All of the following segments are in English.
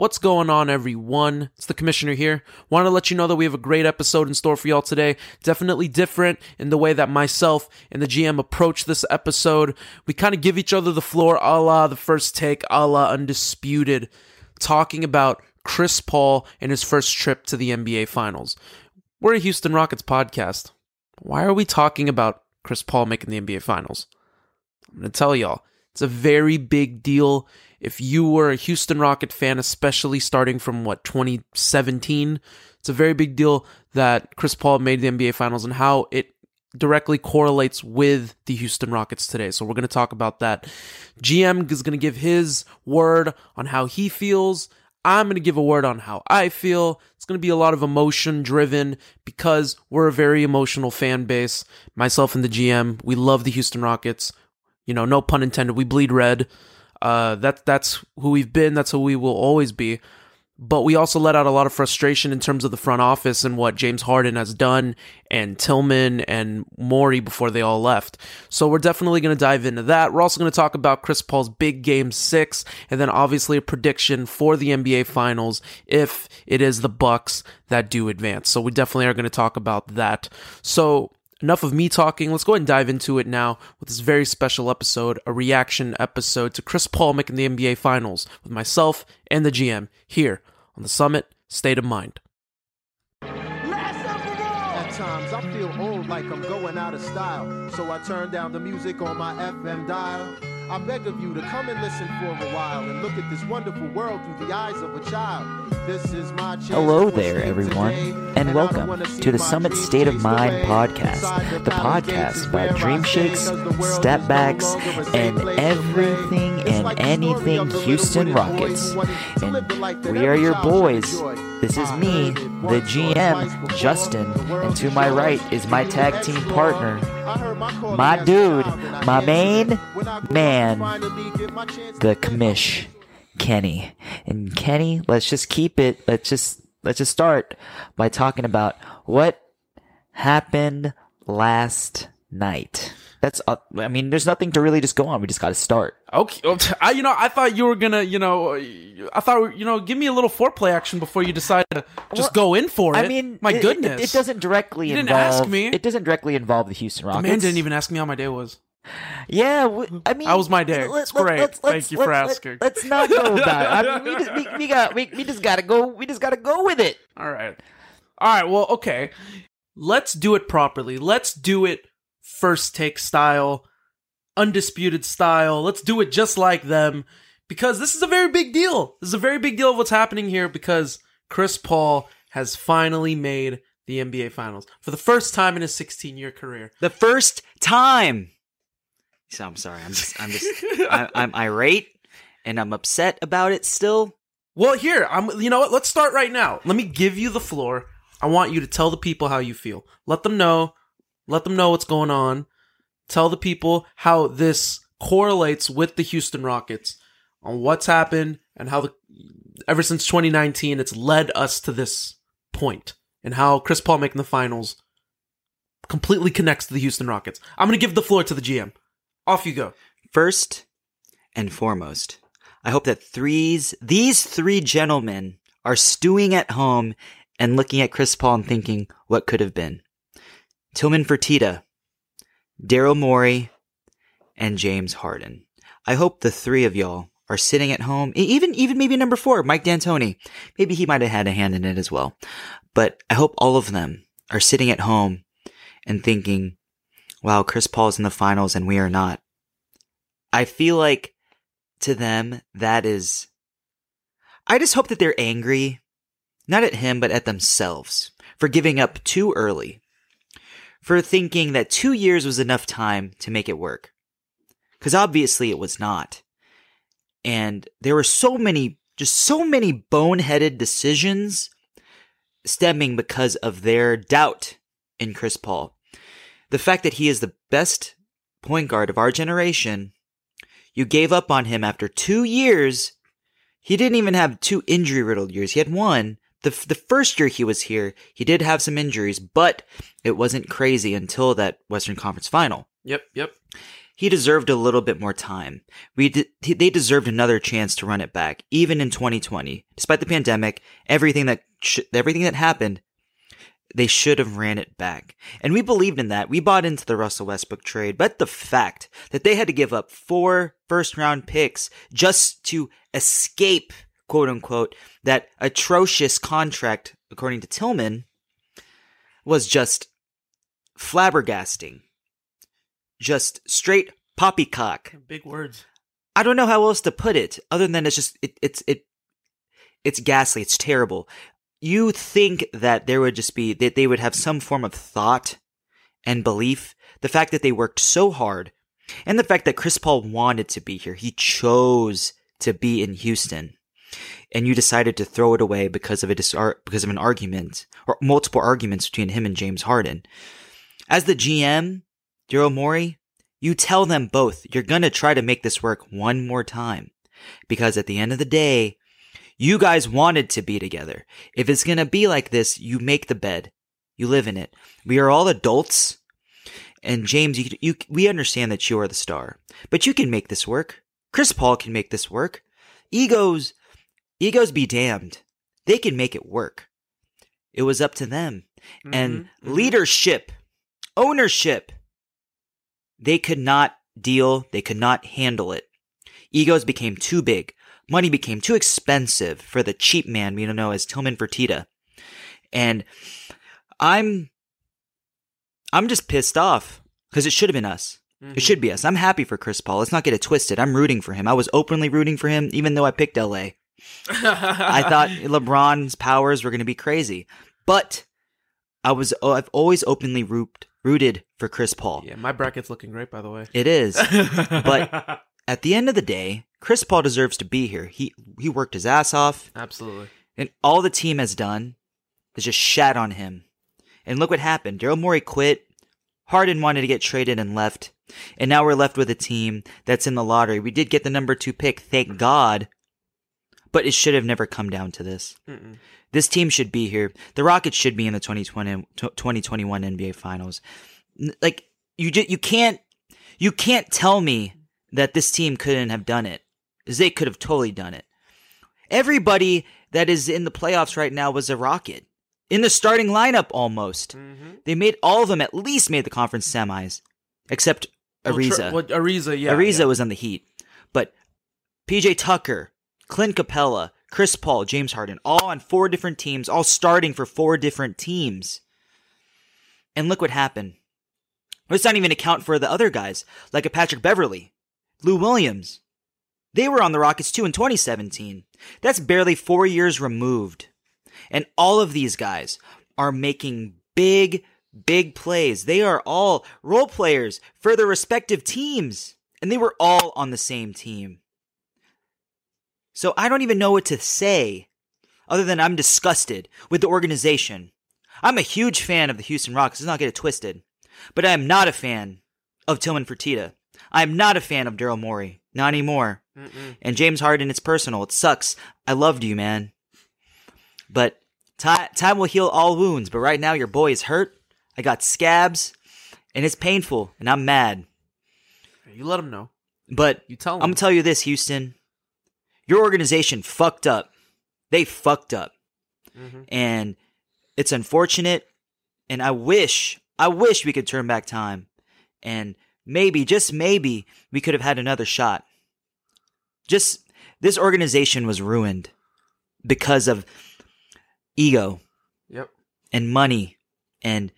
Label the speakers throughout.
Speaker 1: What's going on, everyone? It's the commissioner here. Want to let you know that we have a great episode in store for y'all today. Definitely different in the way that myself and the GM approach this episode. We kind of give each other the floor a la the first take, a la undisputed, talking about Chris Paul and his first trip to the NBA Finals. We're a Houston Rockets podcast. Why are we talking about Chris Paul making the NBA Finals? I'm going to tell y'all. It's a very big deal if you were a Houston Rocket fan, especially starting from what 2017, it's a very big deal that Chris Paul made the NBA Finals and how it directly correlates with the Houston Rockets today. So we're going to talk about that. GM is going to give his word on how he feels. I'm going to give a word on how I feel. It's going to be a lot of emotion driven because we're a very emotional fan base. Myself and the GM, we love the Houston Rockets. You know, no pun intended. We bleed red. Uh, that that's who we've been. That's who we will always be. But we also let out a lot of frustration in terms of the front office and what James Harden has done, and Tillman and Morey before they all left. So we're definitely going to dive into that. We're also going to talk about Chris Paul's big game six, and then obviously a prediction for the NBA Finals if it is the Bucks that do advance. So we definitely are going to talk about that. So enough of me talking. Let's go ahead and dive into it now with this very special episode, a reaction episode to Chris Paul making the NBA Finals with myself and the GM here on the Summit State of Mind.
Speaker 2: At times, I feel old like I'm going out of style. So I turn down the music on my FM dial. I beg of you to come and listen for a while and look at this wonderful world through the eyes of a child. This is my chance
Speaker 3: Hello there, everyone, and welcome
Speaker 2: wanna
Speaker 3: the Summit State of Mind podcast, the podcast about
Speaker 2: where
Speaker 3: dream shakes,
Speaker 2: 'cause the world
Speaker 3: step backs,
Speaker 2: longer a safe
Speaker 3: and everything. And
Speaker 2: like the story
Speaker 3: anything
Speaker 2: of the little
Speaker 3: Houston Rockets.
Speaker 2: to
Speaker 3: And
Speaker 2: live the life that
Speaker 3: we are your boys. This is me, the
Speaker 2: once or twice
Speaker 3: GM. Justin, and to my right is my tag team partner,
Speaker 2: my
Speaker 3: dude, my main man, the commish, Kenny. And Kenny, let's just keep it. Let's just let's just start by talking about what happened last night. That's uh, I mean, there's nothing to really just go on. We just got to start.
Speaker 1: Okay, I you know I thought you were gonna you know I thought you know give me a little foreplay action before you decide to just
Speaker 3: Well,
Speaker 1: go in for it.
Speaker 3: I mean,
Speaker 1: my
Speaker 3: it- it-
Speaker 1: goodness,
Speaker 3: it, doesn't directly
Speaker 1: You didn't
Speaker 3: involve.
Speaker 1: ask me.
Speaker 3: It doesn't directly involve the Houston
Speaker 1: The
Speaker 3: Rockets.
Speaker 1: man didn't even ask me how my day was.
Speaker 3: Yeah, w- I mean,
Speaker 1: How was my day?
Speaker 3: let-
Speaker 1: It's
Speaker 3: let-
Speaker 1: great.
Speaker 3: let's-
Speaker 1: Thank
Speaker 3: let's-
Speaker 1: you for
Speaker 3: let's-
Speaker 1: asking.
Speaker 3: Let's not go about it. I mean, we just, we, we got we, we just gotta go. We just gotta go with it.
Speaker 1: All right. All right. Well, okay. Let's do it properly. Let's do it first take style, undisputed style. Let's do it just like them because this is a very big deal. This is a very big deal of what's happening here because Chris Paul has finally made the NBA Finals for the first time in his 16 year career.
Speaker 4: the first time. So I'm sorry. I'm just I'm just I, I'm irate and I'm upset about it still.
Speaker 1: Well, here, I'm you know what? Let's start right now. Let me give you the floor. I want you to tell the people how you feel. Let them know. Let them know what's going on. Tell the people how this correlates with the Houston Rockets on what's happened and how the ever since 2019 it's led us to this point and how Chris Paul making the finals completely connects to the Houston Rockets. I'm going to give the floor to the GM. Off you go.
Speaker 4: First and foremost, I hope that threes these three gentlemen are stewing at home and looking at Chris Paul and thinking what could have been. Tillman Fertitta, Daryl Morey, and James Harden. I hope the three of y'all are sitting at home. Even even maybe number four, Mike D'Antoni. Maybe he might have had a hand in it as well. But I hope all of them are sitting at home and thinking, wow, Chris Paul's in the finals and we are not. I feel like to them, that is. I just hope that they're angry, not at him, but at themselves for giving up too early, for thinking that two years was enough time to make it work. Because obviously it was not. And there were so many, just so many boneheaded decisions stemming because of their doubt in Chris Paul. The fact that he is the best point guard of our generation, you gave up on him after two years. He didn't even have two injury riddled years. He had one. The, the first year he was here, he did have some injuries, but it wasn't crazy until that Western Conference final.
Speaker 1: Yep, yep.
Speaker 4: he deserved a little bit more time. We de- they deserved another chance to run it back, even in 2020, despite the pandemic, everything that sh- everything that happened. They should have ran it back. And we believed in that. We bought into the Russell Westbrook trade. But the fact that they had to give up four first round picks just to escape, quote unquote, that atrocious contract, according to Tillman, was just flabbergasting. Just straight poppycock.
Speaker 1: Big words.
Speaker 4: I don't know how else to put it other than it's just it, it's it it's ghastly. It's terrible. You think that there would just be that they would have some form of thought and belief. The fact that they worked so hard and the fact that Chris Paul wanted to be here. He chose to be in Houston. And you decided to throw it away because of a dis- because of an argument or multiple arguments between him and James Harden. As the GM, Daryl Morey, you tell them both you're going to try to make this work one more time. Because at the end of the day, you guys wanted to be together. If it's going to be like this, you make the bed. You live in it. We are all adults. And James, you, you, we understand that you are the star, but you can make this work. Chris Paul can make this work. Egos, egos be damned. They can make it work. It was up to them. And
Speaker 1: Mhm, mhm.
Speaker 4: leadership, ownership, they could not deal. They could not handle it. Egos became too big. Money became too expensive for the cheap man we know as Tillman Fertitta. And I'm, I'm just pissed off because it should have been us. It should be us. I'm happy for Chris Paul. Let's not get it twisted. I'm rooting for him. I was openly rooting for him, even though I picked LA. I thought LeBron's powers were going to be crazy, but I was. oh, I've always openly root, rooted for Chris Paul.
Speaker 1: yeah, my bracket's looking great, by the way.
Speaker 4: It is. but at the end of the day, Chris Paul deserves to be here. He he worked his ass off,
Speaker 1: absolutely.
Speaker 4: and all the team has done is just shat on him. And look what happened. Daryl Morey quit. Harden wanted to get traded and left. And now we're left with a team that's in the lottery. We did get the number two pick, thank God. But it should have never come down to this.
Speaker 1: Mm-mm.
Speaker 4: This team should be here. The Rockets should be in the 2020, 2021 NBA Finals. Like you, ju- you can't, you can't tell me that this team couldn't have done it. They could have totally done it. Everybody that is in the playoffs right now was a Rocket in the starting lineup almost.
Speaker 1: Mm-hmm.
Speaker 4: They made all of them at least made the conference semis, except Ariza.
Speaker 1: Well, Ariza, yeah.
Speaker 4: Ariza
Speaker 1: yeah.
Speaker 4: was on the Heat, but PJ Tucker, Clint Capela, Chris Paul, James Harden, all on four different teams, all starting for four different teams. And look what happened. Let's not even account for the other guys, like a Patrick Beverley, Lou Williams. They were on the Rockets too in 2017. That's barely four years removed. And all of these guys are making big, big plays. They are all role players for their respective teams. And they were all on the same team. So I don't even know what to say other than I'm disgusted with the organization. I'm a huge fan of the Houston Rockets, let's not get it twisted. But I am not a fan of Tillman Fertitta. I am not a fan of Daryl Morey. Not anymore.
Speaker 1: Mm-mm.
Speaker 4: And James Harden, it's personal. It sucks. I loved you, man. But time, time will heal all wounds. But right now, your boy is hurt. I got scabs, and it's painful, and I'm mad.
Speaker 1: You let him know.
Speaker 4: But
Speaker 1: You tell him.
Speaker 4: I'm gonna tell you this, Houston. Your organization fucked up. They fucked up.
Speaker 1: Mhm.
Speaker 4: And it's unfortunate. And I wish, I wish we could turn back time. And maybe, just maybe, we could have had another shot. Just, this organization was ruined because of ego
Speaker 1: Yep.
Speaker 4: and money. And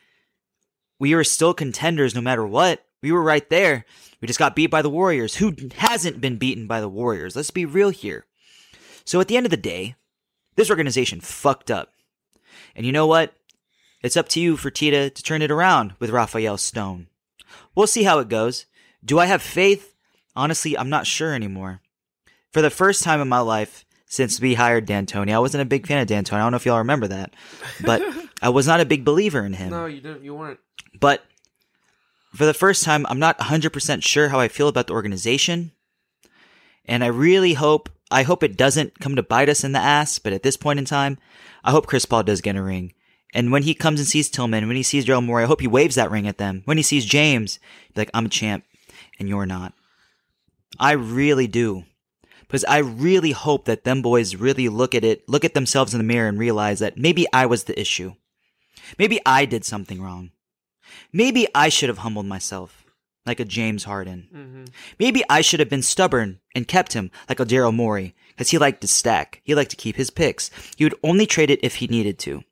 Speaker 4: we were still contenders no matter what. We were right there. We just got beat by the Warriors. Who hasn't been beaten by the Warriors? Let's be real here. So at the end of the day, this organization fucked up. And you know what? It's up to you, Fertitta, to turn it around with Rafael Stone. We'll see how it goes. Do I have faith? Honestly, I'm not sure anymore. For the first time in my life since we hired D'Antoni, I wasn't a big fan of D'Antoni. I don't know if y'all remember that, but I was not a big believer in him.
Speaker 1: No, you didn't. You weren't.
Speaker 4: But for the first time, I'm not 100% sure how I feel about the organization. And I really hope, I hope it doesn't come to bite us in the ass. But at this point in time, I hope Chris Paul does get a ring. And when he comes and sees Tillman, when he sees Daryl Morey, I hope he waves that ring at them. When he sees James, be like, I'm a champ. and you're not. I really do. Because I really hope that them boys really look at it, look at themselves in the mirror and realize that maybe I was the issue. Maybe I did something wrong. Maybe I should have humbled myself, like a James Harden. Mm-hmm. Maybe I should have been stubborn and kept him, like a Daryl Morey, because he liked to stack. He liked to keep his picks. He would only trade it if he needed to.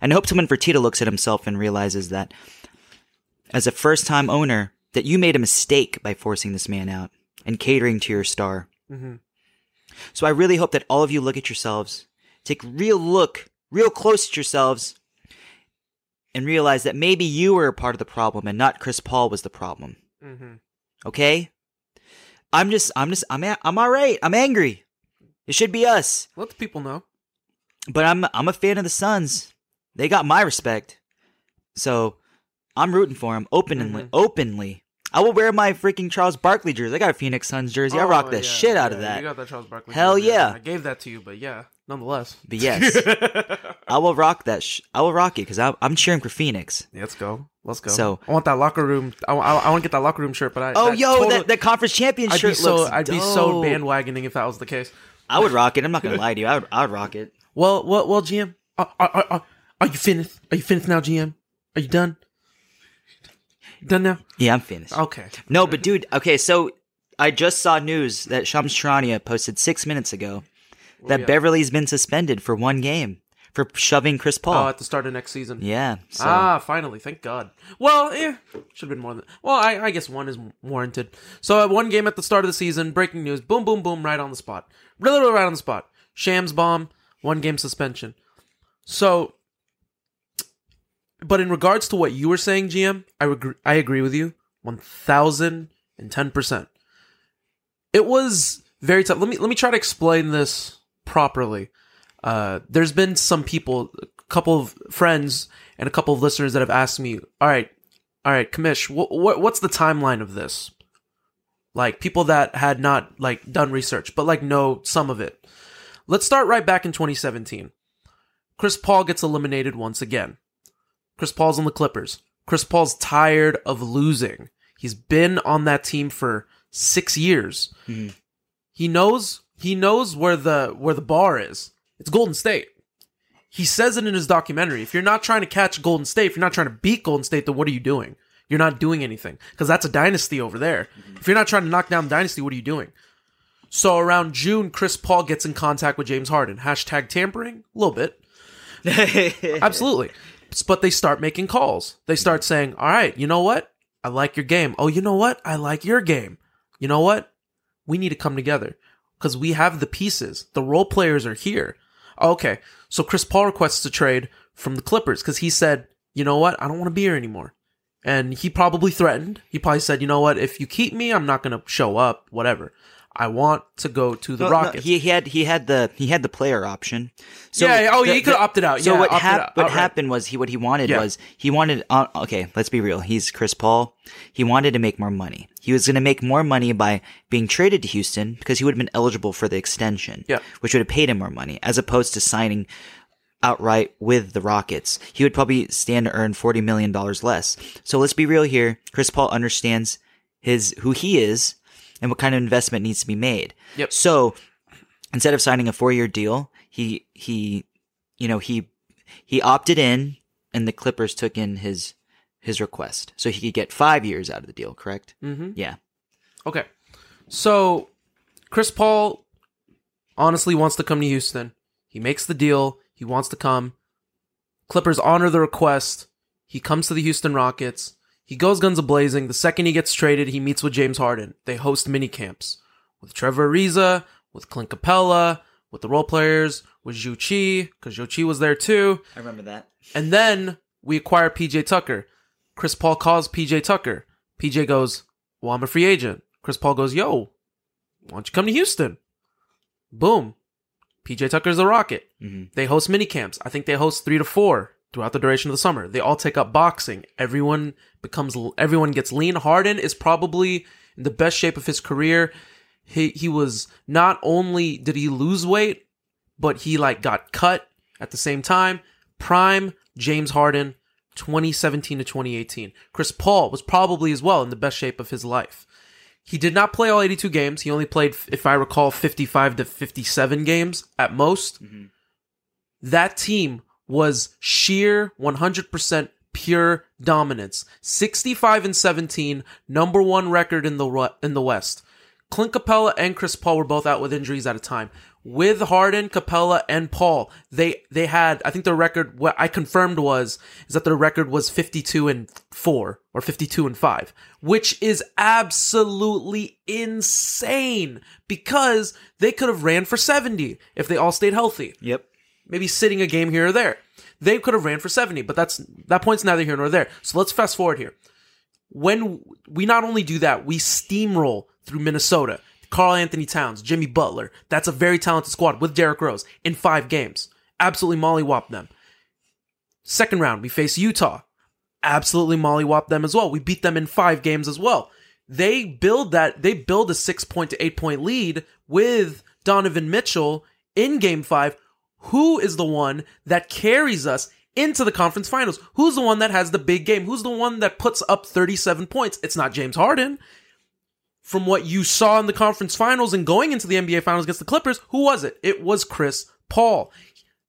Speaker 4: And I hope someone Fertitta looks at himself and realizes that, as a first time owner, that you made a mistake by forcing this man out and catering to your star. Mm-hmm. So I really hope that all of you look at yourselves, take real look, real close at yourselves, and realize that maybe you were a part of the problem and not Chris Paul was the problem. Mm-hmm. Okay? I'm just, I'm just, I'm, a- I'm all right. I'm angry. It should be us.
Speaker 1: Let the people know.
Speaker 4: But I'm, I'm a fan of the Suns. They got my respect. So I'm rooting for them openly. Mm-hmm. Openly. I will wear my freaking Charles Barkley jersey. I got a Phoenix Suns jersey. I oh, rock
Speaker 1: Oh,
Speaker 4: the
Speaker 1: yeah,
Speaker 4: shit out of that.
Speaker 1: You got that Charles Barkley.
Speaker 4: Hell
Speaker 1: jersey.
Speaker 4: yeah.
Speaker 1: I gave that to you, but yeah, nonetheless.
Speaker 4: But yes, I will rock that. Sh- I will rock it because I'm cheering for Phoenix.
Speaker 1: Let's go. Let's go.
Speaker 4: So-
Speaker 1: I want that locker room. I, I, I want to get that locker room shirt, but I.
Speaker 4: Oh,
Speaker 1: that
Speaker 4: yo,
Speaker 1: total-
Speaker 4: that, that conference champion
Speaker 1: I'd
Speaker 4: shirt
Speaker 1: be so
Speaker 4: looks
Speaker 1: I'd be so bandwagoning if that was the case.
Speaker 4: I would rock it. I'm not gonna lie to you. I would, I would rock it.
Speaker 1: Well, well, well, GM, are, are, are, are you finished? Are you finished now, GM? Are you done? Done now?
Speaker 4: Yeah, I'm finished.
Speaker 1: Okay.
Speaker 4: No, but dude, okay, so I just saw news that Shams Charania posted six minutes ago that
Speaker 1: yeah.
Speaker 4: Beverley's been suspended for one game for shoving Chris
Speaker 1: Oh,
Speaker 4: Paul.
Speaker 1: at the start of next season.
Speaker 4: yeah. So
Speaker 1: Ah, finally, thank God. Well, yeah, should have been more than. Well, I, I guess one is warranted. So, at one game at the start of the season, breaking news, boom, boom, boom, right on the spot, literally right on the spot. Shams bomb, one game suspension. So, but in regards to what you were saying, GM, I agree, I agree with you, one thousand and ten percent. It was very tough. Let me let me try to explain this properly. Uh, there's been some people, a couple of friends, and a couple of listeners that have asked me, "All right, all right, Commish, wh- wh- what's the timeline of this?" Like people that had not like done research, but like know some of it. Let's start right back in 2017. Chris Paul gets eliminated once again. Chris Paul's on the Clippers. Chris Paul's tired of losing. He's been on that team for six years. He knows he knows where the where the bar is. It's Golden State. He says it in his documentary. If you're not trying to catch Golden State, if you're not trying to beat Golden State, then what are you doing? You're not doing anything because that's a dynasty over there. Mm-hmm. If you're not trying to knock down dynasty, what are you doing? So around June, Chris Paul gets in contact with James Harden. Hashtag tampering, a little bit. Absolutely. But they start making calls. They start mm-hmm. saying, all right, you know what? I like your game. Oh, you know what? I like your game. You know what? We need to come together because we have the pieces. The role players are here. Okay. So Chris Paul requests a trade from the Clippers because he said, you know what? I don't want to be here anymore. And he probably threatened. He probably said, you know what? If you keep me, I'm not going to show up, whatever. I want to go to the
Speaker 4: No, no,
Speaker 1: Rockets.
Speaker 4: he, he had he had the he had the player option. So
Speaker 1: Yeah, oh, yeah,
Speaker 4: the-
Speaker 1: he could've
Speaker 4: the-
Speaker 1: opted out.
Speaker 4: So
Speaker 1: Yeah,
Speaker 4: what, hap-
Speaker 1: out
Speaker 4: what happened was he what he wanted
Speaker 1: Yeah.
Speaker 4: was he wanted uh, okay, let's be real. He's Chris Paul. He wanted to make more money. He was going to make more money by being traded to Houston because he would have been eligible for the extension,
Speaker 1: Yeah.
Speaker 4: which would have paid him more money as opposed to signing outright with the Rockets. He would probably stand to earn $40 million less. So let's be real here. Chris Paul understands his, who he is and what kind of investment needs to be made.
Speaker 1: Yep.
Speaker 4: So instead of signing a four year deal, he, he, you know, he, he opted in and the Clippers took in his, his request. So he could get five years out of the deal, correct?
Speaker 1: mm-hmm.
Speaker 4: Yeah.
Speaker 1: Okay. So Chris Paul honestly wants to come to Houston. He makes the deal. He wants to come. Clippers honor the request. He comes to the Houston Rockets. He goes guns a blazing. The second he gets traded, he meets with James Harden. They host mini camps with Trevor Ariza, with Clint Capela, with the role players, with Zhou Qi, because Zhou Qi was there too.
Speaker 4: I remember that.
Speaker 1: And then we acquire PJ Tucker. Chris Paul calls PJ Tucker. PJ goes, Well, I'm a free agent. Chris Paul goes, Yo, why don't you come to Houston? Boom. PJ Tucker's a rocket. Mm-hmm. They host mini camps. I think they host three to four throughout the duration of the summer. They all take up boxing. Everyone becomes everyone gets lean. Harden is probably in the best shape of his career. He he was not only did he lose weight, but he like got cut at the same time. Prime James Harden 2017 to 2018. Chris Paul was probably as well in the best shape of his life. He did not play all 82 games. He only played, if I recall, 55 to 57 games at most. Mm-hmm. That team was sheer 100% pure dominance. 65 and 17, number one record in the in the West. Clint Capela and Chris Paul were both out with injuries at a time. With Harden, Capela, and Paul, they they had I think their record what I confirmed was is that their record was 52 and 4 or 52 and 5, which is absolutely insane because they could have ran for 70 if they all stayed healthy
Speaker 4: Yep.
Speaker 1: Maybe sitting a game here or there. They could have ran for 70, but that's that point's neither here nor there. So let's fast forward here. When we not only do that, we steamroll through Minnesota. Karl-Anthony Towns, Jimmy Butler. That's a very talented squad with Derrick Rose in five games. Absolutely mollywop them. Second round, we face Utah. Absolutely mollywop them as well. We beat them in five games as well. They build that, they build a six point to eight point lead with Donovan Mitchell in game five. Who is the one that carries us into the conference finals? Who's the one that has the big game? Who's the one that puts up 37 points? It's not James Harden. From what you saw in the conference finals and going into the NBA finals against the Clippers, who was it? It was Chris Paul.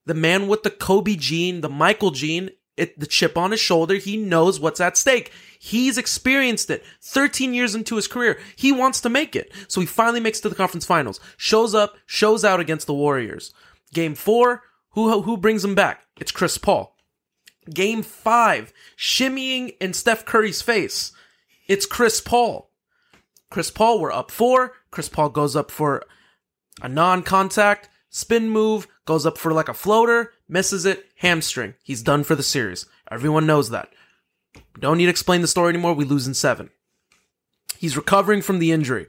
Speaker 1: The man with the Kobe gene, the Michael gene, it, the chip on his shoulder. He knows what's at stake. He's experienced it 13 years into his career. He wants to make it. So he finally makes it to the conference finals. Shows up, shows out against the Warriors. Game four, who, who brings him back? It's Chris Paul. Game five, shimmying in Steph Curry's face. It's Chris Paul. Chris Paul, we're up four. Chris Paul goes up for a non contact spin move, goes up for like a floater, misses it, hamstring. He's done for the series. Everyone knows that. Don't need to explain the story anymore. We lose in seven. He's recovering from the injury.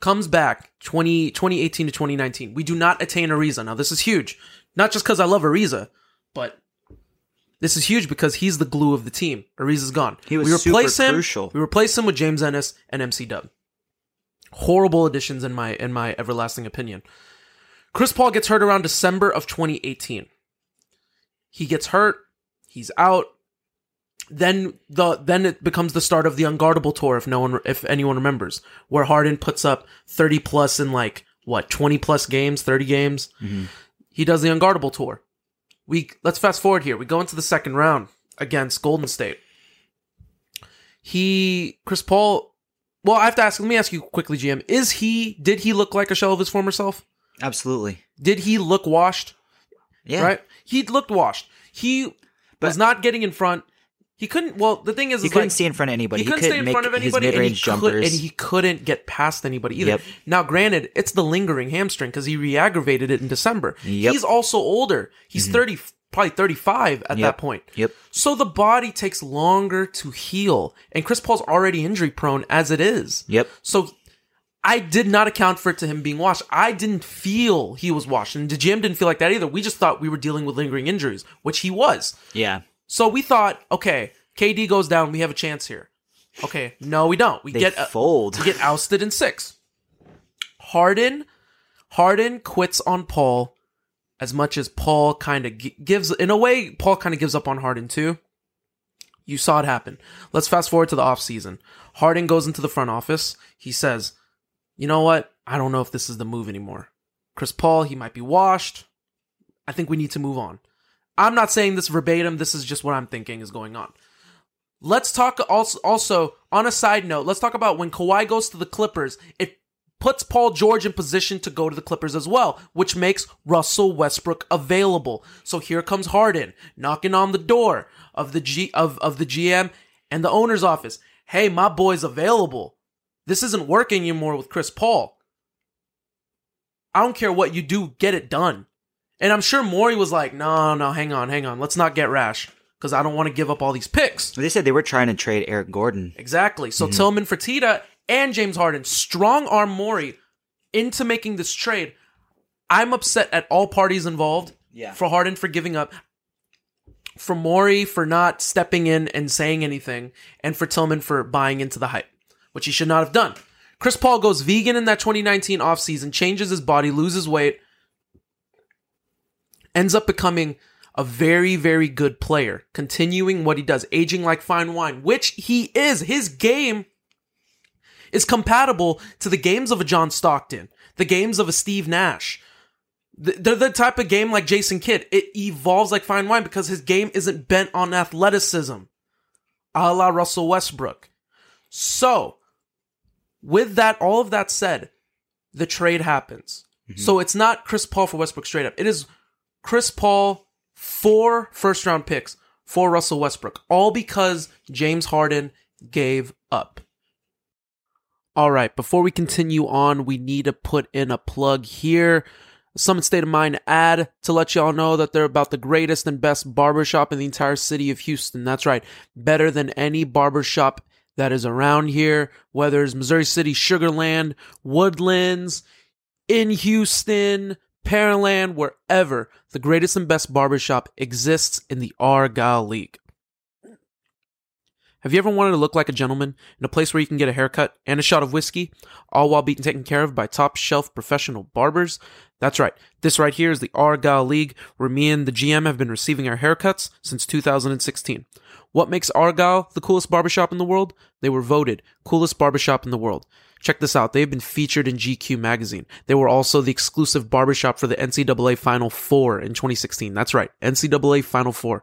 Speaker 1: Comes back 20, 2018 to 2019. We do not attain Ariza. Now, this is huge. Not just because I love Ariza, but this is huge because he's the glue of the team. Ariza's gone.
Speaker 4: He was
Speaker 1: we replace
Speaker 4: super
Speaker 1: him.
Speaker 4: crucial.
Speaker 1: We replace him with James Ennis and MC Dub. Horrible additions in my in my everlasting opinion. Chris Paul gets hurt around December of 2018. He gets hurt. He's out. Then the then it becomes the start of the unguardable tour if no one if anyone remembers where Harden puts up 30 plus in like what 20 plus games 30 games mm-hmm. he does the unguardable tour we let's fast forward here we go into the second round against Golden State he Chris Paul well I have to ask let me ask you quickly GM is he did he look like a shell of his former self
Speaker 4: Absolutely.
Speaker 1: did he look washed
Speaker 4: Yeah.
Speaker 1: right? He looked washed. He was not getting in front. He couldn't. Well, the thing is,
Speaker 4: He
Speaker 1: is
Speaker 4: couldn't
Speaker 1: like,
Speaker 4: stay in front of anybody.
Speaker 1: He
Speaker 4: He,
Speaker 1: couldn't stay in front of anybody, and he,
Speaker 4: mid-range
Speaker 1: could,
Speaker 4: jumpers.
Speaker 1: and he couldn't get past anybody either.
Speaker 4: Yep.
Speaker 1: Now, granted, it's the lingering hamstring because he re-aggravated it in December.
Speaker 4: Yep. Mm-hmm.
Speaker 1: He's also older. He's thirty, probably thirty-five at
Speaker 4: Yep.
Speaker 1: that point.
Speaker 4: Yep.
Speaker 1: So the body takes longer to heal, and Chris Paul's already injury prone as it is.
Speaker 4: Yep.
Speaker 1: So I did not account for it to him being washed. I didn't feel he was washed, and the GM didn't feel like that either. We just thought we were dealing with lingering injuries, which he was.
Speaker 4: Yeah.
Speaker 1: So we thought, okay, KD goes down, we have a chance here. Okay, no, we don't. We
Speaker 4: They
Speaker 1: get uh,
Speaker 4: fold.
Speaker 1: we get ousted in six. Harden, Harden quits on Paul, as much as Paul kind of g- gives. In a way, Paul kind of gives up on Harden too. You saw it happen. Let's fast forward to the offseason. Harden goes into the front office. He says, "You know what? I don't know if this is the move anymore. Chris Paul, he might be washed. I think we need to move on." I'm not saying this verbatim. This is just what I'm thinking is going on. Let's talk also, also on a side note. Let's talk about when Kawhi goes to the Clippers. It puts Paul George in position to go to the Clippers as well, which makes Russell Westbrook available. So here comes Harden knocking on the door of the G of, of the GM and the owner's office. Hey, my boy's available. This isn't working anymore with Chris Paul. I don't care what you do, get it done. And I'm sure Morey was like, no, no, hang on, hang on. Let's not get rash because I don't want to give up all these picks.
Speaker 4: They said they were trying to trade Eric Gordon.
Speaker 1: Exactly. So mm-hmm. Tillman Fertitta and James Harden strong arm Morey into making this trade. I'm upset at all parties involved.
Speaker 4: Yeah.
Speaker 1: For Harden for giving up, for Morey for not stepping in and saying anything, and for Tillman for buying into the hype, which he should not have done. Chris Paul goes vegan in that 2019 offseason, changes his body, loses weight, ends up becoming a very, very good player, continuing what he does, aging like fine wine, which he is. His game is compatible to the games of a John Stockton, the games of a Steve Nash. They're the type of game like Jason Kidd. It evolves like fine wine because his game isn't bent on athleticism, a la Russell Westbrook. So, with that, all of that said, the trade happens. Mm-hmm. So it's not Chris Paul for Westbrook straight up. It is Chris Paul four first round picks for Russell Westbrook, all because James Harden gave up. All right, before we continue on, we need to put in a plug here. Summit State of Mind ad to let y'all know that they're about the greatest and best barbershop in the entire city of Houston. That's right, better than any barbershop that is around here, whether it's Missouri City, Sugarland, Woodlands, in Houston, Pearland, wherever. The greatest and best barbershop exists in the Argyle League. Have you ever wanted to look like a gentleman in a place where you can get a haircut and a shot of whiskey, all while being taken care of by top shelf professional barbers? That's right. This right here is the Argyle League, where me and the GM have been receiving our haircuts since 2016. What makes Argyle the coolest barbershop in the world? They were voted coolest barbershop in the world. Check this out. They've been featured in GQ magazine. They were also the exclusive barbershop for the NCAA Final Four in 2016. That's right. NCAA Final Four.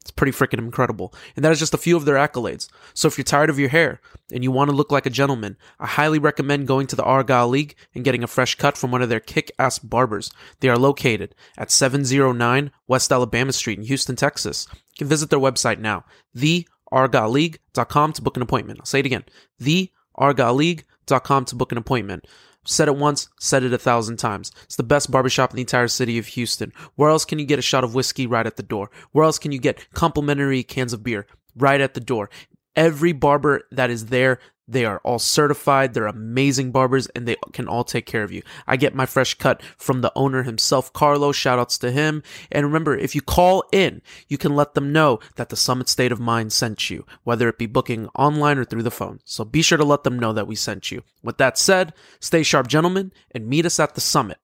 Speaker 1: It's pretty freaking incredible. And that is just a few of their accolades. So if you're tired of your hair and you want to look like a gentleman, I highly recommend going to the Argyle League and getting a fresh cut from one of their kick ass barbers. They are located at 709 West Alabama Street in Houston, Texas. You can visit their website now, theargyleleague.com to book an appointment. I'll say it again, theargyleleague.com to book an appointment. Said it once, said it a thousand times. It's the best barbershop in the entire city of Houston. Where else can you get a shot of whiskey right at the door? Where else can you get complimentary cans of beer right at the door? Every barber that is there, they are all certified. They're amazing barbers and they can all take care of you. I get my fresh cut from the owner himself, Carlo. Shout outs to him. And remember, if you call in, you can let them know that the Summit State of Mind sent you, whether it be booking online or through the phone. So be sure to let them know that we sent you. With that said, stay sharp, gentlemen, and meet us at the summit.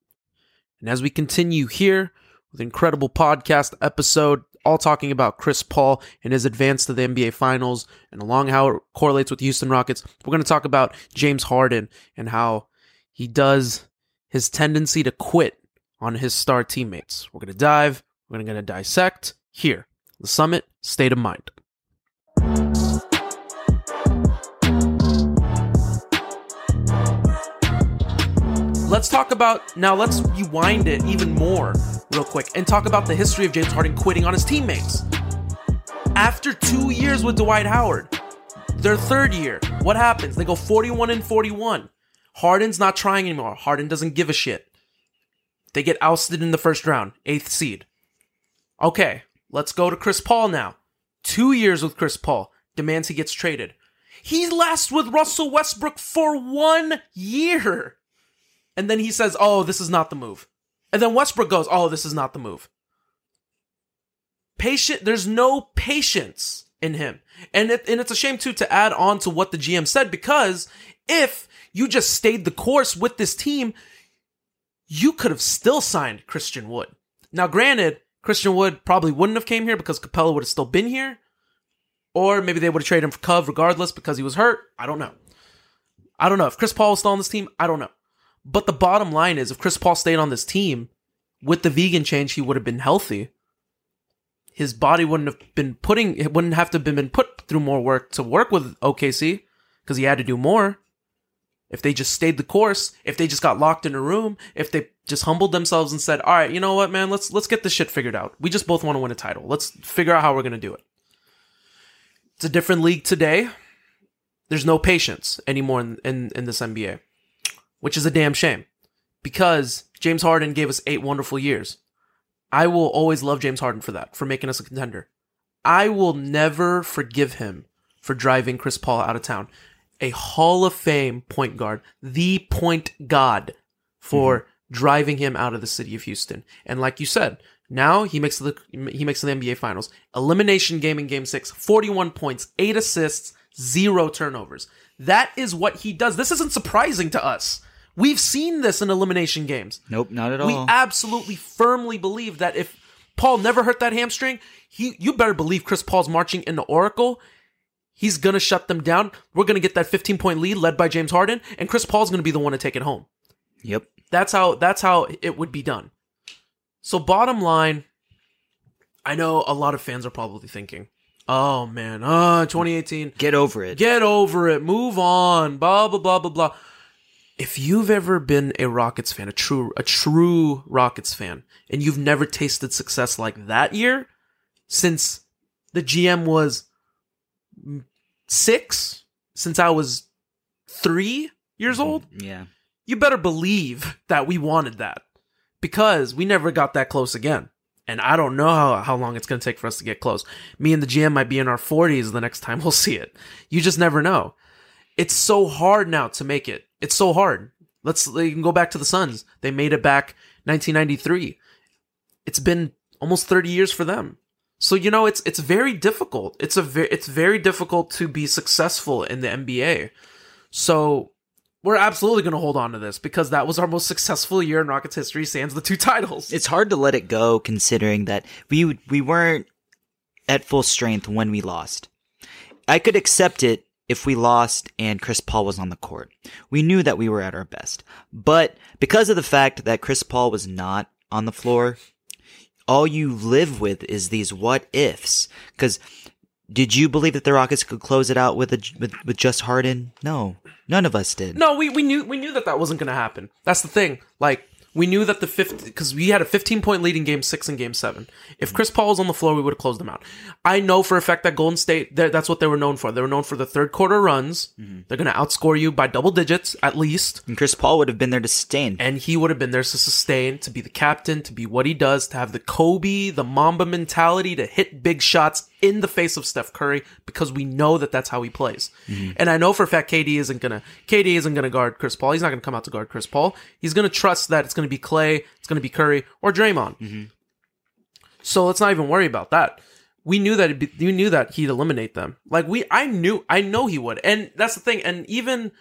Speaker 1: And as we continue here with incredible podcast episode, all talking about Chris Paul and his advance to the NBA Finals and along how it correlates with Houston Rockets, we're going to talk about James Harden and how he does his tendency to quit on his star teammates. We're going to dive, we're going to dissect here. The Summit State of Mind. Let's talk about now. Let's rewind it even more, real quick, and talk about the history of James Harden quitting on his teammates. After two years with Dwight Howard, their third year, what happens? They go 41 and 41. Harden's not trying anymore. Harden doesn't give a shit. They get ousted in the first round, eighth seed. Okay, let's go to Chris Paul now. Two years with Chris Paul, demands he gets traded. He lasts with Russell Westbrook for one year. And then he says, Oh, this is not the move. And then Westbrook goes, Oh, this is not the move. Patient, there's no patience in him. And it, and it's a shame too to add on to what the GM said because if you just stayed the course with this team, you could have still signed Christian Wood. Now, granted, Christian Wood probably wouldn't have came here because Capela would have still been here. Or maybe they would have traded him for Cove regardless because he was hurt. I don't know. I don't know. If Chris Paul was still on this team, I don't know. But the bottom line is if Chris Paul stayed on this team, with the vegan change, he would have been healthy. His body wouldn't have been putting it wouldn't have to have been put through more work to work with OKC because he had to do more. If they just stayed the course, if they just got locked in a room, if they just humbled themselves and said, "All right, you know what, man, let's let's get this shit figured out. We just both want to win a title. Let's figure out how we're gonna do it." It's a different league today. There's no patience anymore in, in, in this NBA, which is a damn shame because James Harden gave us eight wonderful years. I will always love James Harden for that, for making us a contender. I will never forgive him for driving Chris Paul out of town. A Hall of Fame point guard, the point god for mm-hmm. driving him out of the city of Houston. And like you said, now he makes the he makes the NBA finals. Elimination game in game 6, 41 points, 8 assists, 0 turnovers. That is what he does. This isn't surprising to us. We've seen this in elimination games.
Speaker 4: Nope, not at all.
Speaker 1: We absolutely firmly believe that if Paul never hurt that hamstring, he you better believe Chris Paul's marching into Oracle. He's gonna shut them down. We're gonna get that 15 point lead led by James Harden, and Chris Paul's gonna be the one to take it home.
Speaker 4: Yep.
Speaker 1: That's how that's how it would be done. So bottom line, I know a lot of fans are probably thinking, "Oh man, uh 2018,
Speaker 4: Get over it.
Speaker 1: get over it, move on, blah blah blah blah blah." If you've ever been a Rockets fan, a true a true Rockets fan, and you've never tasted success like that year since the GM was 6, since I was 3 years mm-hmm. old,
Speaker 4: yeah.
Speaker 1: you better believe that we wanted that because we never got that close again. And I don't know how, how long it's going to take for us to get close. Me and the GM might be in our 40s the next time we'll see it. You just never know. It's so hard now to make it. It's so hard. Let's can go back to the Suns. They made it back 1993. It's been almost 30 years for them. So you know it's it's very difficult. It's a ve- it's very difficult to be successful in the NBA. So we're absolutely going to hold on to this because that was our most successful year in Rockets history, sans the two titles.
Speaker 4: It's hard to let it go considering that we we weren't at full strength when we lost. I could accept it if we lost and Chris Paul was on the court. We knew that we were at our best. But because of the fact that Chris Paul was not on the floor, all you live with is these what ifs. Cause did you believe that the Rockets could close it out with a, with, with just Harden? No, none of us did.
Speaker 1: no, we, we knew we knew that that wasn't going to happen. That's the thing. Like we knew that the fifth because we had a 15 point lead in game six and game seven. If Chris Paul was on the floor, we would have closed them out. I know for a fact that Golden State that's what they were known for. They were known for the third quarter runs. Mm-hmm. They're going to outscore you by double digits at least.
Speaker 4: And Chris Paul would have been there to sustain.
Speaker 1: and he would have been there to sustain, to be the captain, to be what he does, to have the Kobe, the Mamba mentality, to hit big shots in the face of Steph Curry, because we know that that's how he plays. Mm-hmm. And I know for a fact KD isn't gonna, KD isn't gonna guard Chris Paul. He's not gonna come out to guard Chris Paul. He's gonna trust that it's gonna be Clay, it's gonna be Curry, or Draymond. Mm-hmm. So let's not even worry about that. We knew that be, you knew that he'd eliminate them. Like we, I knew, I know he would, and that's the thing. And even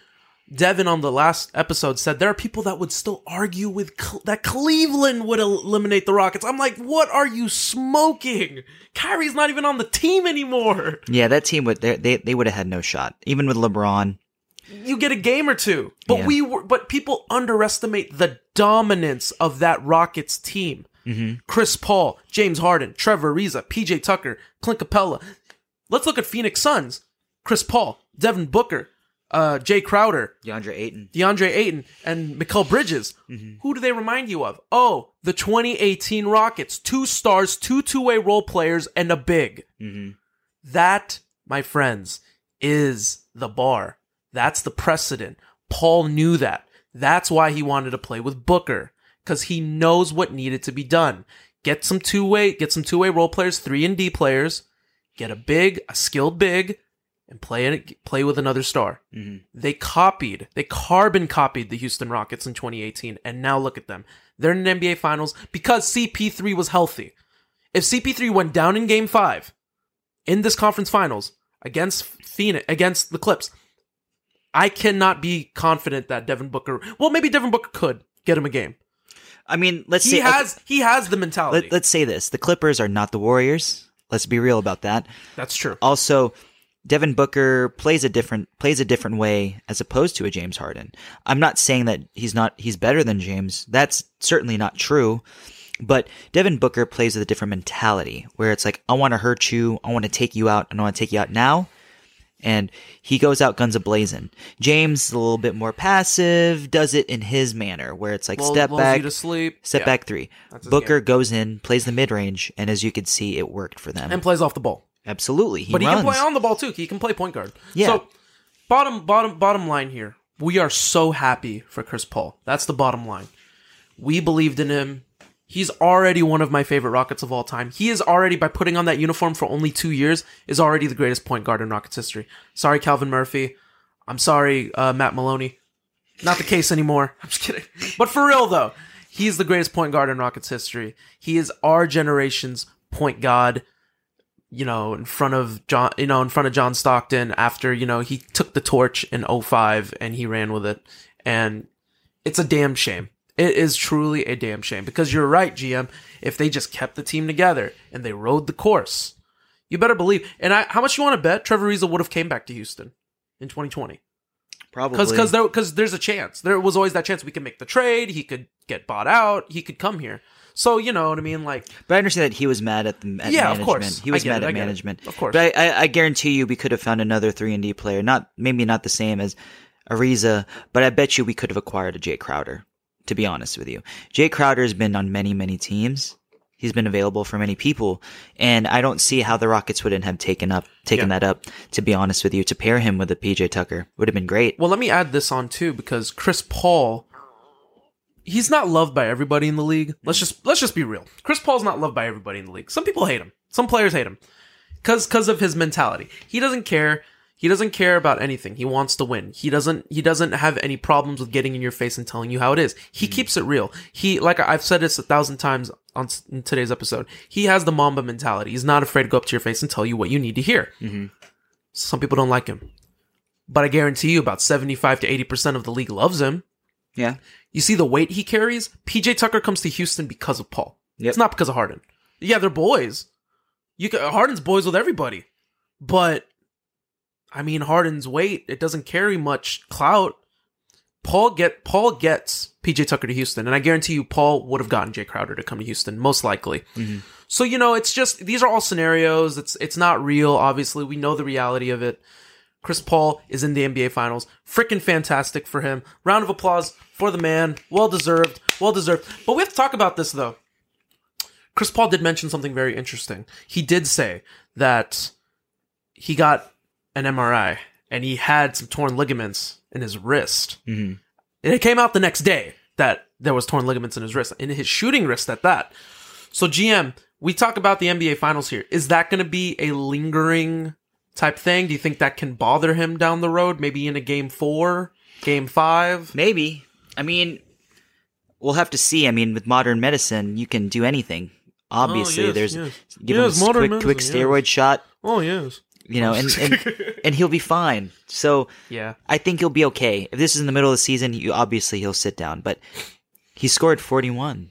Speaker 1: Devin on the last episode said there are people that would still argue with Cle- that Cleveland would el- eliminate the Rockets. I'm like, what are you smoking? Kyrie's not even on the team anymore.
Speaker 4: Yeah, that team would they they, they would have had no shot, even with LeBron.
Speaker 1: You get a game or two, but
Speaker 4: Yeah.
Speaker 1: we were, but people underestimate the dominance of that Rockets team. Mm-hmm. Chris Paul, James Harden, Trevor Ariza, PJ Tucker, Clint Capela. Let's look at Phoenix Suns. Chris Paul, Devin Booker, uh, Jae Crowder,
Speaker 4: DeAndre Ayton.
Speaker 1: DeAndre Ayton and Mikal Bridges. Who do they remind you of? Oh, the 2018 Rockets. Two stars, two two-way role players, and a big. That, my friends, is the bar. That's the precedent. Paul knew that. That's why he wanted to play with Booker. Because he knows what needed to be done. Get some two-way, get some two-way role players, three and D players, get a big, a skilled big, and play it, play with another star. Mm-hmm. They copied, they carbon copied the Houston Rockets in 2018, and now look at them. They're in the NBA Finals because CP3 was healthy. If CP3 went down in Game Five in this conference finals against Phoenix, against the Clips, I cannot be confident that Devin Booker. Well, maybe Devin Booker could get him a game.
Speaker 4: I mean, let's
Speaker 1: He
Speaker 4: say
Speaker 1: has, he has the mentality.
Speaker 4: Let, let's say this: the Clippers are not the Warriors. Let's be real about that.
Speaker 1: That's true.
Speaker 4: Also, Devin Booker plays a different plays a different way as opposed to a James Harden. I'm not saying that he's not he's better than James. That's certainly not true. But Devin Booker plays with a different mentality where it's like I want to hurt you, I want to take you out, and I want to take you out now. And he goes out guns a blazing. James is a little bit more passive, does it in his manner where it's like
Speaker 1: Lull-
Speaker 4: step back,
Speaker 1: to sleep.
Speaker 4: step
Speaker 1: Yeah.
Speaker 4: back three. Booker goes in, plays the mid range, and as you could see, it worked for them.
Speaker 1: and plays off the ball.
Speaker 4: Absolutely, he
Speaker 1: but he can play on the ball too. He can play point guard.
Speaker 4: Yeah.
Speaker 1: So bottom bottom bottom line here, we are so happy for Chris Paul. That's the bottom line. We believed in him. He's already one of my favorite Rockets of all time. He is already by putting on that uniform for only two years is already the greatest point guard in Rockets history. Sorry, Calvin Murphy. I'm sorry, uh, Matt Maloney. Not the case anymore. I'm just kidding. But for real though, he's the greatest point guard in Rockets history. He is our generation's point god you know, in front of John, you know, in front of John Stockton after, you know, he took the torch in 05 and he ran with it. And it's a damn shame. It is truly a damn shame because you're right, GM. If they just kept the team together and they rode the course, You better believe. And I, how much you want to bet Trevor Ariza would have came back to Houston in 2020?
Speaker 4: Probably
Speaker 1: Because there because there's a chance. There was always that chance we could make the trade. He could get bought out. He could come here. So you know what I mean. Like
Speaker 4: But I understand that he was mad at the at
Speaker 1: Yeah, of course.
Speaker 4: He was
Speaker 1: I get
Speaker 4: mad
Speaker 1: it, I
Speaker 4: at
Speaker 1: get it.
Speaker 4: management.
Speaker 1: Of course.
Speaker 4: But I, I, I guarantee you we could have found another three and D player. Not maybe not the same as Ariza, but I bet you we could have acquired a Jae Crowder. To be honest with you, Jae Crowder has been on many many teams. He's been available for many people, and I don't see how the Rockets wouldn't have taken up taken
Speaker 1: Yeah.
Speaker 4: that up. To be honest with you, to pair him with a PJ Tucker would have been great.
Speaker 1: Well, let me add this on too because Chris Paul he's not loved by everybody in the league. Let's just let's just be real. Chris Paul's not loved by everybody in the league. Some people hate him. Some players hate him cuz cuz of his mentality. He doesn't care. He doesn't care about anything. He wants to win. He doesn't he doesn't have any problems with getting in your face and telling you how it is. He mm. keeps it real. He like I've said this a thousand times on in today's episode. He has the Mamba mentality. He's not afraid to go up to your face and tell you what you need to hear. Mm-hmm. Some people don't like him. But I guarantee you about 75 to 80% of the league loves him.
Speaker 4: Yeah,
Speaker 1: You see the weight he carries? PJ Tucker comes to Houston because of Paul.
Speaker 4: Yep.
Speaker 1: It's not because of Harden. Yeah, they're boys. You ca Harden's boys with everybody. But I mean Harden's weight, it doesn't carry much clout. Paul get Paul gets PJ Tucker to Houston, and I guarantee you Paul would have gotten Jae Crowder to come to Houston, most likely. Mm-hmm. So you know, it's just these are all scenarios. It's it's not real. Obviously, we know the reality of it. Chris Paul is in the NBA Finals. Freaking fantastic for him. Round of applause for the man. Well deserved. Well deserved. But we have to talk about this though. Chris Paul did mention something very interesting. He did say that he got an MRI and he had some torn ligaments in his wrist.
Speaker 4: Mhm.
Speaker 1: And it came out the next day that there was torn ligaments in his wrist, in his shooting wrist at that. So GM, we talk about the NBA Finals here. Is that going to be a lingering type thing? Do you think that can bother him down the road? Maybe in a game four, game five?
Speaker 4: maybe. I mean, we'll have to see. I mean, with modern medicine, you can do anything. Obviously,
Speaker 1: Oh, yes,
Speaker 4: there's
Speaker 1: yes.
Speaker 4: give
Speaker 1: Yes,
Speaker 4: him a quick, quick
Speaker 1: medicine,
Speaker 4: steroid shot.
Speaker 1: Oh yes.
Speaker 4: you know, and, and and he'll be fine. So
Speaker 1: Yeah.
Speaker 4: I think he'll be okay. If this is in the middle of the season, you obviously he'll sit down. But he scored forty one,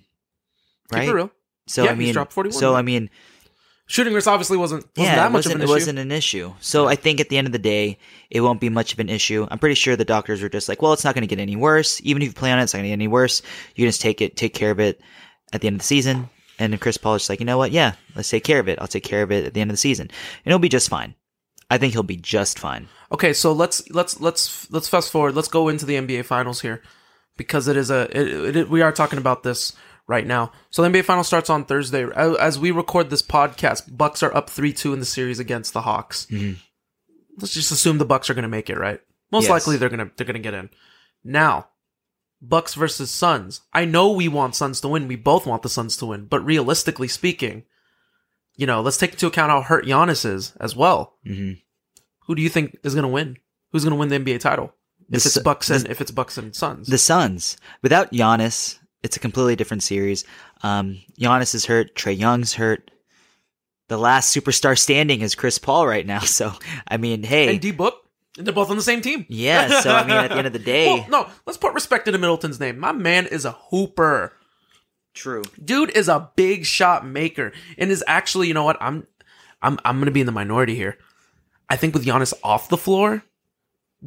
Speaker 4: right? So
Speaker 1: Yeah,
Speaker 4: I
Speaker 1: he's
Speaker 4: mean,
Speaker 1: dropped 41,
Speaker 4: so. I mean,
Speaker 1: Shooting wrist obviously wasn't, wasn't
Speaker 4: yeah,
Speaker 1: that much
Speaker 4: wasn't
Speaker 1: of an issue.
Speaker 4: it wasn't an issue. So I think at the end of the day, it won't be much of an issue. I'm pretty sure the doctors were just like, well, it's not going to get any worse. Even if you play on it, it's not going to get any worse. You can just take it, take care of it at the end of the season. And then Chris Paul is just like, you know what? Yeah, let's take care of it. I'll take care of it at the end of the season, and he'll be just fine. I think he'll be just fine.
Speaker 1: Okay, so let's let's let's let's fast forward. Let's go into the NBA Finals here because it is a it, it, we are talking about this right now. So the NBA final starts on Thursday. As, we record this podcast, Bucks are up three two in the series against the Hawks. Let's just assume the Bucks are going to make it, right? Most
Speaker 4: Yes.
Speaker 1: likely they're gonna they're gonna get in. Now, Bucks versus Suns. I know we want Suns to win. We both want the Suns to win, but realistically speaking, you know, let's take into account how hurt Giannis is as well.
Speaker 4: hmm
Speaker 1: Who do you think is going to win? Who's going to win the NBA title?
Speaker 4: The
Speaker 1: If it's Bucks and
Speaker 4: the-
Speaker 1: if it's Bucks and Suns.
Speaker 4: The Suns, without Giannis, it's a completely different series. Um, Giannis is hurt. Trae Young's hurt. The last superstar standing is Chris Paul right now. So, I mean, hey,
Speaker 1: and D Book, they're both on the same team.
Speaker 4: yeah. So, I mean, at the end of the day,
Speaker 1: Well, no, let's put respect into Middleton's name. My man is a hooper.
Speaker 4: true.
Speaker 1: Dude is a big shot maker and is actually, you know what? I'm I'm I'm going to be in the minority here. I think with Giannis off the floor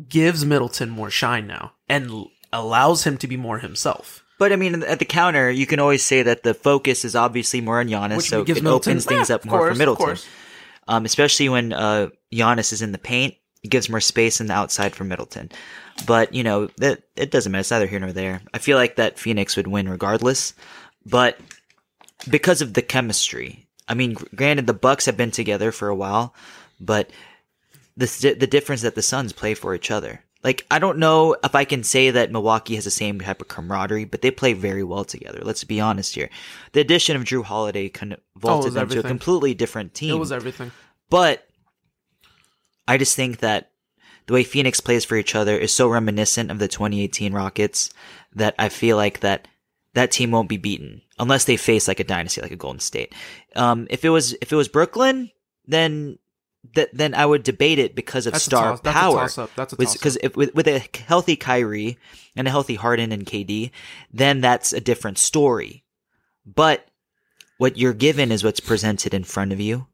Speaker 1: gives Middleton more shine now and allows him to be more himself.
Speaker 4: But I mean, at the counter, you can always say that the focus is obviously more on Giannis,
Speaker 1: Which
Speaker 4: so it
Speaker 1: Middleton-
Speaker 4: opens things
Speaker 1: Yeah,
Speaker 4: up more
Speaker 1: course,
Speaker 4: for Middleton. Um, especially when uh, Giannis is in the paint, it gives more space in the outside for Middleton. But you know that it doesn't matter. It's neither here nor there. I feel like that Phoenix would win regardless, but because of the chemistry. I mean, granted, the Bucks have been together for a while, but the the difference that the Suns play for each other. Like, I don't know if I can say that Milwaukee has the same type of camaraderie, but they play very well together. Let's be honest here. The addition of Jrue Holiday con- vaulted
Speaker 1: was
Speaker 4: them to a completely different team.
Speaker 1: It was everything.
Speaker 4: But I just think that the way Phoenix plays for each other is so reminiscent of the 2018 Rockets that I feel like that that team won't be beaten unless they face like a dynasty, like a Golden State. Um, if it was if it was Brooklyn, then th- then I would debate it because of
Speaker 1: That's
Speaker 4: star
Speaker 1: toss- that's a
Speaker 4: power.
Speaker 1: toss-up. That's a toss-up.
Speaker 4: Because if with, with a healthy Kyrie and a healthy Harden and KD, then that's a different story. But what you're given is what's presented in front of you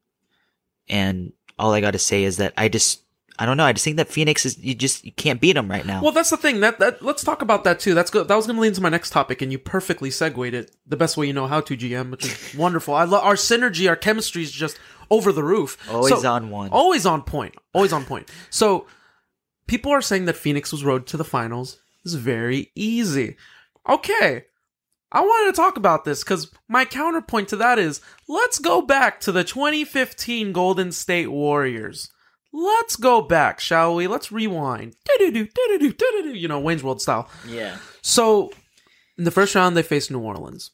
Speaker 4: And all I got to say is that I just, I don't know. I just think that Phoenix is, you just, you can't beat them right now.
Speaker 1: Well, that's the thing. That that let's talk about that too. That's good. That was going to lead into my next topic, and you perfectly segued it the best way you know how to, GM, which is wonderful. I love our synergy, our chemistry is just over the roof.
Speaker 4: Always
Speaker 1: So-
Speaker 4: on one.
Speaker 1: Always on point. Always on point. So people are saying that Phoenix was road to the finals. It's very easy. Okay. I wanted to talk about this because my counterpoint to that is let's go back to the 2015 Golden State Warriors. Let's go back, shall we? Let's rewind. You know, Wayne's World style.
Speaker 4: yeah.
Speaker 1: So, in the first round, they faced New Orleans.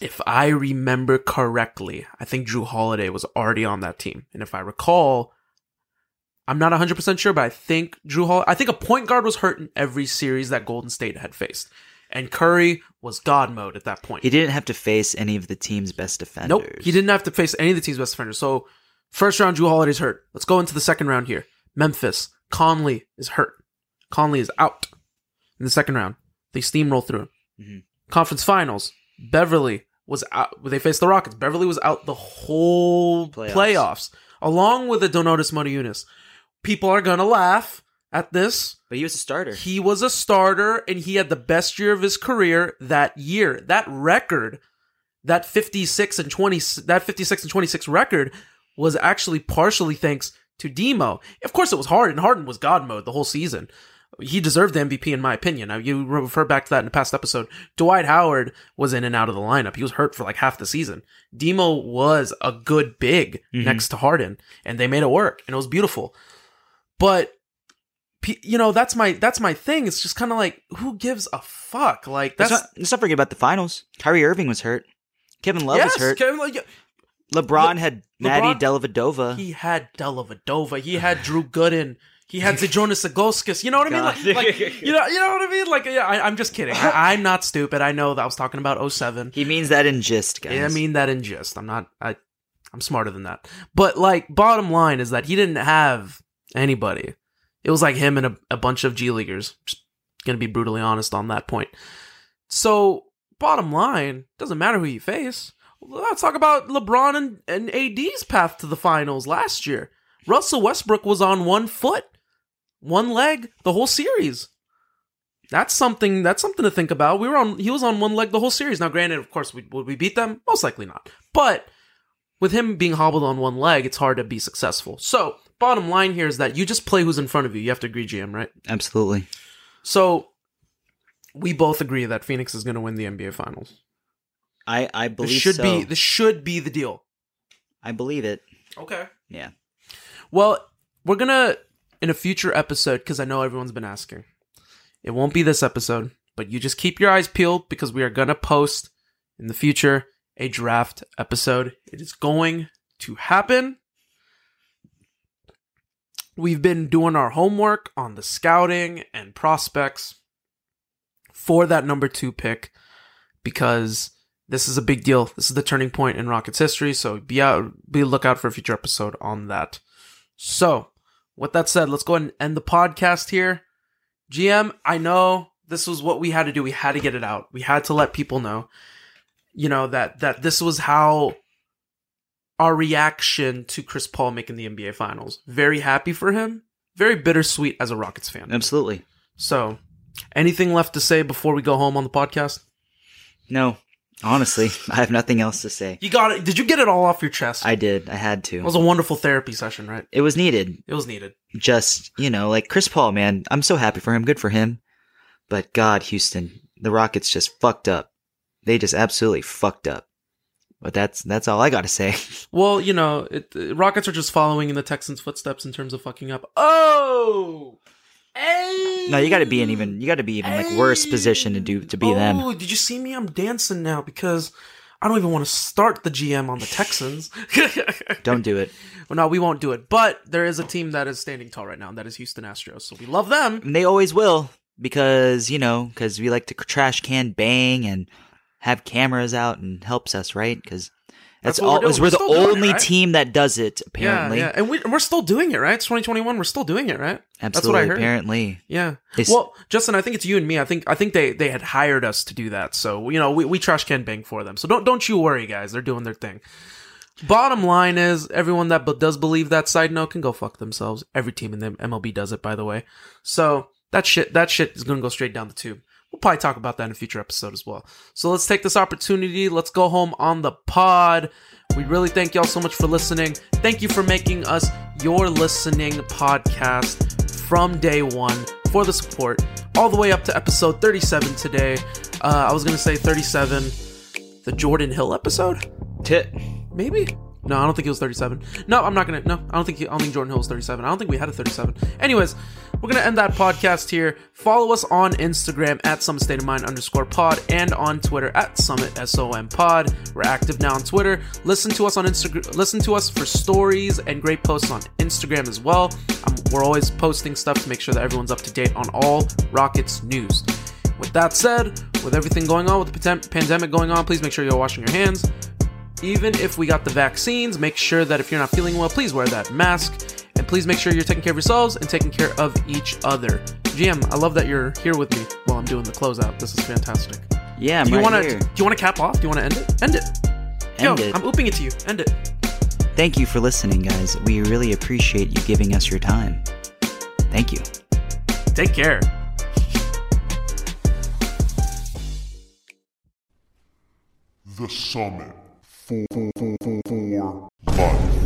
Speaker 1: If I remember correctly, I think Jrue Holiday was already on that team. And if I recall, I'm not 100% sure, but I think Jrue Holiday, I think a point guard was hurt in every series that Golden State had faced. And Curry was God mode at that point.
Speaker 4: He didn't have to face any of the team's best defenders.
Speaker 1: Nope, he didn't have to face any of the team's best defenders. So, first round, Jrue Holiday's hurt. Let's go into the second round here. Memphis, Conley is hurt. Conley is out in the second round. They steamroll through.
Speaker 4: Mhm.
Speaker 1: Conference finals, Beverley was out. They faced the Rockets. Beverley was out the whole
Speaker 4: Playoffs.
Speaker 1: playoffs, along with the Donatas Motiejunas. People are gonna laugh at this.
Speaker 4: But he was a starter.
Speaker 1: He was a starter and he had the best year of his career that year. That record, that 56 and 20 that 56 and 26 record was actually partially thanks to Demo. Of course it was Harden. Harden was god mode the whole season. He deserved the MVP in my opinion. Now you refer back to that in the past episode. Dwight Howard was in and out of the lineup. He was hurt for like half the season. Demo was a good big
Speaker 4: Mhm.
Speaker 1: next to Harden and they made it work and it was beautiful. But you know that's my that's my thing. It's just kind of like who gives a fuck? Like
Speaker 4: Let's
Speaker 1: that's
Speaker 4: not, let's not forget about the finals. Kyrie Irving was hurt. Kevin Love
Speaker 1: yes,
Speaker 4: was hurt.
Speaker 1: Kevin, like,
Speaker 4: LeBron
Speaker 1: Le-
Speaker 4: had
Speaker 1: LeBron-
Speaker 4: Maddie Dellavedova.
Speaker 1: he had Dellavedova, he had Drew Gooden, he had Zydrunas Ilgauskas. You know what I mean? Like, like, you know, you know what I mean? Like, yeah, I, I'm just kidding. I, I'm not stupid. I know that I was talking about 07.
Speaker 4: he means that in gist, guys.
Speaker 1: I mean that in jest. I'm not. I, I'm smarter than that. But like, bottom line is that he didn't have anybody. It was like him and a, a bunch of G leaguers. Just gonna be brutally honest on that point. So, bottom line, doesn't matter who you face. Let's talk about LeBron and, and AD's path to the finals last year. Russell Westbrook was on one foot, one leg the whole series. That's something. That's something to think about. We were on. He was on one leg the whole series. Now, granted, of course, we, would we beat them? Most likely not. But with him being hobbled on one leg, it's hard to be successful. So, bottom line here is that you just play who's in front of you. You have to agree, GM, right?
Speaker 4: Absolutely.
Speaker 1: So, we both agree that Phoenix is going to win the NBA Finals.
Speaker 4: I I
Speaker 1: This
Speaker 4: believe
Speaker 1: should
Speaker 4: so.
Speaker 1: be. This should be the deal.
Speaker 4: I believe it.
Speaker 1: Okay.
Speaker 4: Yeah.
Speaker 1: Well, we're gonna in a future episode because I know everyone's been asking. It won't be this episode, but you just keep your eyes peeled because we are gonna post in the future a draft episode. It is going to happen. We've been doing our homework on the scouting and prospects for that number two pick because this is a big deal. This is the turning point in Rockets history. So be out, be lookout for a future episode on that. So, with that said, let's go ahead and end the podcast here. GM, I know this was what we had to do. We had to get it out. We had to let people know, you know, that that this was how our reaction to Chris Paul making the NBA Finals. Very happy for him. Very bittersweet as a Rockets fan.
Speaker 4: Absolutely.
Speaker 1: So, anything left to say before we go home on the podcast?
Speaker 4: No. Honestly, I have nothing else to say.
Speaker 1: You got it. Did you get it all off your chest?
Speaker 4: I did. I had to.
Speaker 1: it was a wonderful therapy session, right?
Speaker 4: it was needed.
Speaker 1: It was needed.
Speaker 4: Just, you know, like Chris Paul, man. I'm so happy for him. Good for him. But God, Houston, the Rockets just fucked up. They just absolutely fucked up. But that's that's all I got to say.
Speaker 1: Well, you know, it, Rockets are just following in the Texans' footsteps in terms of fucking up. Oh!
Speaker 4: No, you got to be in even you got to be even like worse position to do to be them.
Speaker 1: Oh, did you see me? I'm dancing now because I don't even want to start the GM on the Texans.
Speaker 4: Don't do it.
Speaker 1: well, no, we won't do it. But there is a team that is standing tall right now, and that is Houston Astros. So we love them.
Speaker 4: And they always will because you know because we like to trash can bang and have cameras out and helps us right because that's,
Speaker 1: That's
Speaker 4: all
Speaker 1: we're
Speaker 4: we're, the
Speaker 1: doing it,
Speaker 4: only
Speaker 1: right?
Speaker 4: team that does it apparently
Speaker 1: Yeah, yeah, and, we, we're still doing it, right? It's 2021. We're still doing it, right?
Speaker 4: absolutely
Speaker 1: That's what I heard.
Speaker 4: apparently
Speaker 1: Yeah.
Speaker 4: It's-
Speaker 1: well, Justin, I think it's you and me. I think I think they they had hired us to do that. So you know, we, we trash can bang for them. So don't don't you worry, guys. They're doing their thing. Bottom line is, everyone that b- does believe that side note can go fuck themselves. Every team in the MLB does it, by the way. So that shit, that shit is gonna go straight down the tube. We'll probably talk about that in a future episode as well. So let's take this opportunity. Let's go home on the pod. We really thank y'all so much for listening. Thank you for making us your listening podcast from day one for the support, all the way up to episode 37 today. Uh, I was gonna say 37, the Jordan Hill episode.
Speaker 4: Tit.
Speaker 1: Maybe. No, I don't think it was 37. No, I'm not gonna. No, I don't think. I don't think Jordan Hill was 37. I don't think we had a 37. Anyways, we're gonna end that podcast here. Follow us on Instagram at Summit State of Mind underscore Pod and on Twitter at Summit SOM Pod. We're active now on Twitter. Listen to us on Instagram. Listen to us for stories and great posts on Instagram as well. Um, we're always posting stuff to make sure that everyone's up to date on all Rockets news. With that said, with everything going on, with the pandemic going on, please make sure you're washing your hands. Even if we got the vaccines, make sure that if you're not feeling well, please wear that mask. And please make sure you're taking care of yourselves and taking care of each other. GM, I love that you're here with me while I'm doing the closeout. This is fantastic.
Speaker 4: Yeah, I'm
Speaker 1: do you
Speaker 4: right
Speaker 1: want to do you want to cap off? Do you want to end it? End it.
Speaker 4: End
Speaker 1: Yo,
Speaker 4: it.
Speaker 1: I'm ooping it to you. End it.
Speaker 4: Thank you for listening, guys. We really appreciate you giving us your time. Thank you.
Speaker 1: Take care.
Speaker 5: The Summit. For, for, for, for, for